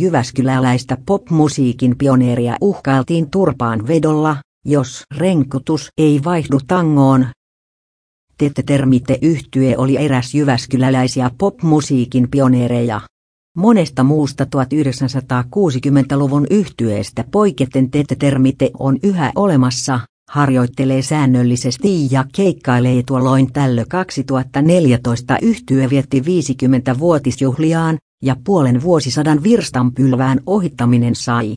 Jyväskyläläistä popmusiikin pioneeria uhkailtiin turpaan vedolla, jos renkutus ei vaihdu tangoon. Tette Termite yhtye oli eräs jyväskyläläisiä popmusiikin pioneereja. Monesta muusta 1960-luvun yhtyeestä poiketen Tette Termite on yhä olemassa, harjoittelee säännöllisesti ja keikkailee tuolloin tällö 2014 yhtye vietti 50-vuotisjuhliaan, ja puolen vuosisadan virstanpylvään ohittaminen sai